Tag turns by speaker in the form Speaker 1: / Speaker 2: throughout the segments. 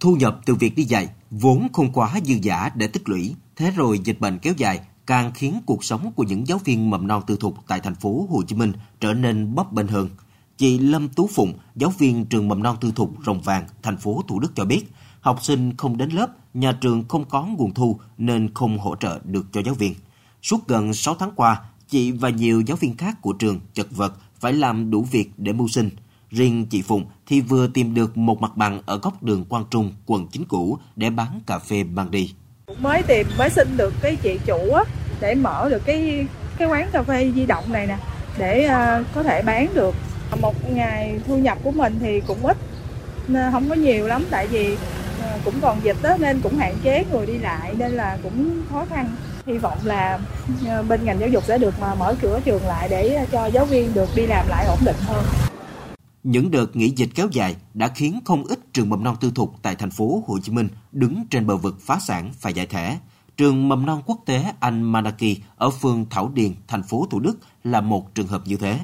Speaker 1: Thu nhập từ việc đi dạy vốn không quá dư giả để tích lũy, thế rồi dịch bệnh kéo dài càng khiến cuộc sống của những giáo viên mầm non tư thục tại thành phố Hồ Chí Minh trở nên bấp bênh hơn. Chị Lâm Tú Phụng, giáo viên trường mầm non tư thục Rồng Vàng, thành phố Thủ Đức cho biết, học sinh không đến lớp, nhà trường không có nguồn thu nên không hỗ trợ được cho giáo viên. Suốt gần 6 tháng qua, chị và nhiều giáo viên khác của trường chật vật phải làm đủ việc để mưu sinh. Riêng chị Phụng thì vừa tìm được một mặt bằng ở góc đường Quang Trung, quận Chính Cũ để bán cà phê mang đi.
Speaker 2: Mới tìm, mới xin được cái chị chủ á, để mở được cái cái quán cà phê di động này nè, để uh, có thể bán được. Một ngày thu nhập của mình thì cũng ít, không có nhiều lắm tại vì uh, cũng còn dịch đó, nên cũng hạn chế người đi lại nên là cũng khó khăn hy vọng là uh, bên ngành giáo dục sẽ được mà mở cửa trường lại để cho giáo viên được đi làm lại ổn định hơn.
Speaker 1: Những đợt nghỉ dịch kéo dài đã khiến không ít trường mầm non tư thục tại thành phố Hồ Chí Minh đứng trên bờ vực phá sản phải giải thể. Trường mầm non quốc tế Anh Manaki ở phường Thảo Điền, thành phố Thủ Đức là một trường hợp như thế.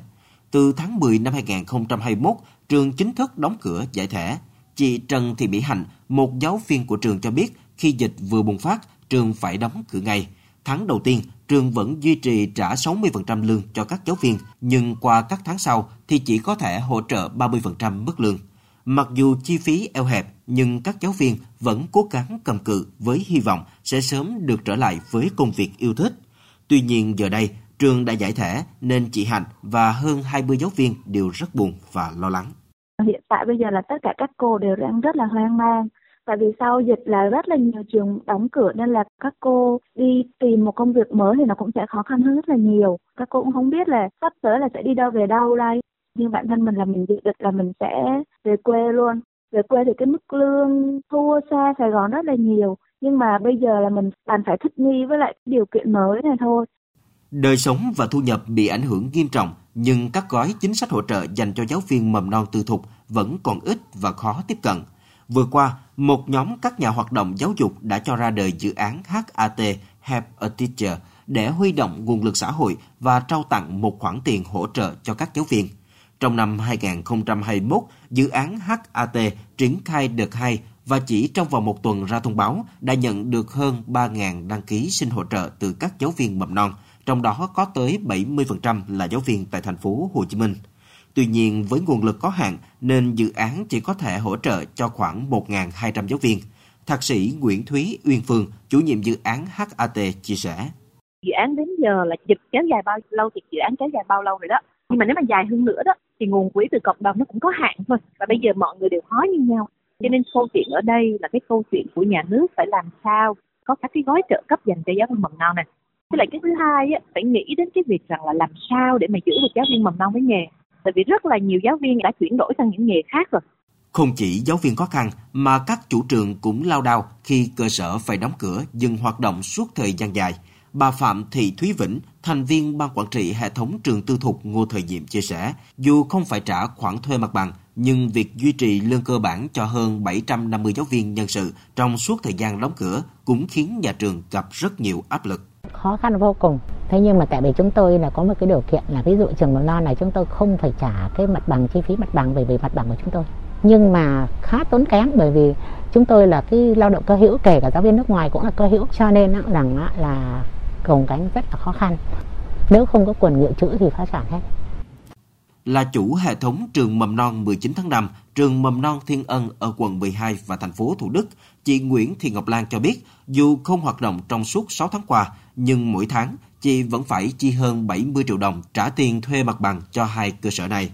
Speaker 1: Từ tháng 10 năm 2021, trường chính thức đóng cửa giải thể. Chị Trần Thị Mỹ Hạnh, một giáo viên của trường cho biết khi dịch vừa bùng phát, trường phải đóng cửa ngay. Tháng đầu tiên, trường vẫn duy trì trả 60% lương cho các giáo viên, nhưng qua các tháng sau thì chỉ có thể hỗ trợ 30% mức lương. Mặc dù chi phí eo hẹp, nhưng các giáo viên vẫn cố gắng cầm cự với hy vọng sẽ sớm được trở lại với công việc yêu thích. Tuy nhiên giờ đây, trường đã giải thể nên chị Hạnh và hơn 20 giáo viên đều rất buồn và lo lắng.
Speaker 3: Hiện tại bây giờ là tất cả các cô đều đang rất là hoang mang tại vì sau dịch là rất là nhiều trường đóng cửa nên là các cô đi tìm một công việc mới thì nó cũng sẽ khó khăn hơn rất là nhiều. Các cô cũng không biết là sắp tới là sẽ đi đâu về đâu đây. Nhưng bản thân mình là mình dự định là mình sẽ về quê luôn. Về quê thì cái mức lương thua xa Sài Gòn rất là nhiều. Nhưng mà bây giờ là mình cần phải thích nghi với lại điều kiện mới này thôi.
Speaker 1: Đời sống và thu nhập bị ảnh hưởng nghiêm trọng, nhưng các gói chính sách hỗ trợ dành cho giáo viên mầm non tư thục vẫn còn ít và khó tiếp cận. Vừa qua, một nhóm các nhà hoạt động giáo dục đã cho ra đời dự án HAT Help a Teacher để huy động nguồn lực xã hội và trao tặng một khoản tiền hỗ trợ cho các giáo viên. Trong năm 2021, dự án HAT triển khai đợt 2 và chỉ trong vòng một tuần ra thông báo đã nhận được hơn 3.000 đăng ký xin hỗ trợ từ các giáo viên mầm non, trong đó có tới 70% là giáo viên tại thành phố Hồ Chí Minh. Tuy nhiên, với nguồn lực có hạn nên dự án chỉ có thể hỗ trợ cho khoảng 1.200 giáo viên. Thạc sĩ Nguyễn Thúy Uyên Phương, chủ nhiệm dự án HAT chia sẻ.
Speaker 4: Dự án đến giờ là dịch kéo dài bao lâu thì dự án kéo dài bao lâu rồi đó. Nhưng mà nếu mà dài hơn nữa đó thì nguồn quỹ từ cộng đồng nó cũng có hạn thôi. Và bây giờ mọi người đều khó như nhau. Cho nên câu chuyện ở đây là cái câu chuyện của nhà nước phải làm sao có các cái gói trợ cấp dành cho giáo viên mầm non này. Với lại cái thứ hai á, phải nghĩ đến cái việc rằng là làm sao để mà giữ được giáo viên mầm non với nghề tại vì rất là nhiều giáo viên đã chuyển đổi sang những nghề khác rồi.
Speaker 1: Không chỉ giáo viên khó khăn mà các chủ trường cũng lao đao khi cơ sở phải đóng cửa dừng hoạt động suốt thời gian dài. Bà Phạm Thị Thúy Vĩnh, thành viên ban quản trị hệ thống trường tư thục Ngô Thời Diệm chia sẻ, dù không phải trả khoản thuê mặt bằng, nhưng việc duy trì lương cơ bản cho hơn 750 giáo viên nhân sự trong suốt thời gian đóng cửa cũng khiến nhà trường gặp rất nhiều áp lực
Speaker 5: khó khăn vô cùng. Thế nhưng mà tại vì chúng tôi là có một cái điều kiện là ví dụ trường mầm non này chúng tôi không phải trả cái mặt bằng, chi phí mặt bằng bởi vì mặt bằng của chúng tôi. Nhưng mà khá tốn kém bởi vì chúng tôi là cái lao động cơ hữu, kể cả giáo viên nước ngoài cũng là cơ hữu, cho nên rằng là gồng cánh rất là khó khăn. Nếu không có quần dự trữ thì phá sản hết
Speaker 1: là chủ hệ thống trường mầm non 19 tháng 5, trường mầm non Thiên Ân ở quận 12 và thành phố Thủ Đức, chị Nguyễn Thị Ngọc Lan cho biết, dù không hoạt động trong suốt 6 tháng qua, nhưng mỗi tháng chị vẫn phải chi hơn 70 triệu đồng trả tiền thuê mặt bằng cho hai cơ sở này.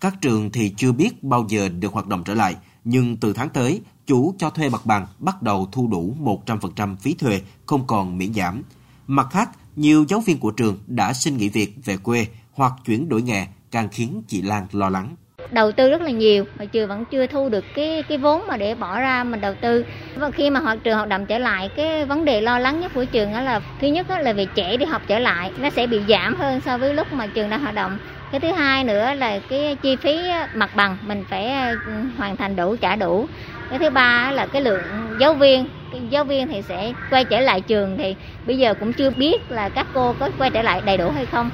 Speaker 1: Các trường thì chưa biết bao giờ được hoạt động trở lại, nhưng từ tháng tới, chủ cho thuê mặt bằng bắt đầu thu đủ 100% phí thuê, không còn miễn giảm. Mặt khác, nhiều giáo viên của trường đã xin nghỉ việc về quê hoặc chuyển đổi nghề càng khiến chị Lan lo lắng.
Speaker 6: Đầu tư rất là nhiều, mà trường vẫn chưa thu được cái cái vốn mà để bỏ ra mình đầu tư. Và khi mà hoạt trường hoạt động trở lại, cái vấn đề lo lắng nhất của trường đó là, thứ nhất đó là về trẻ đi học trở lại, nó sẽ bị giảm hơn so với lúc mà trường đang hoạt động. Cái thứ hai nữa là cái chi phí mặt bằng mình phải à, hoàn thành đủ, trả đủ. Cái thứ ba là cái lượng giáo viên giáo viên thì sẽ quay trở lại trường thì bây giờ cũng chưa biết là các cô có quay trở lại đầy đủ hay không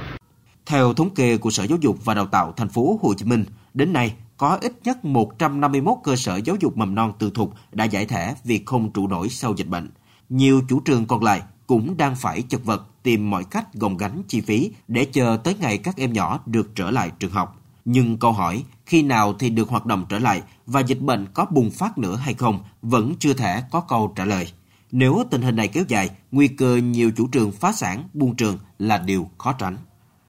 Speaker 1: theo thống kê của Sở Giáo dục và Đào tạo thành phố Hồ Chí Minh, đến nay có ít nhất 151 cơ sở giáo dục mầm non tư thục đã giải thể vì không trụ nổi sau dịch bệnh. Nhiều chủ trường còn lại cũng đang phải chật vật tìm mọi cách gồng gánh chi phí để chờ tới ngày các em nhỏ được trở lại trường học. Nhưng câu hỏi khi nào thì được hoạt động trở lại và dịch bệnh có bùng phát nữa hay không vẫn chưa thể có câu trả lời. Nếu tình hình này kéo dài, nguy cơ nhiều chủ trường phá sản, buông trường là điều khó tránh.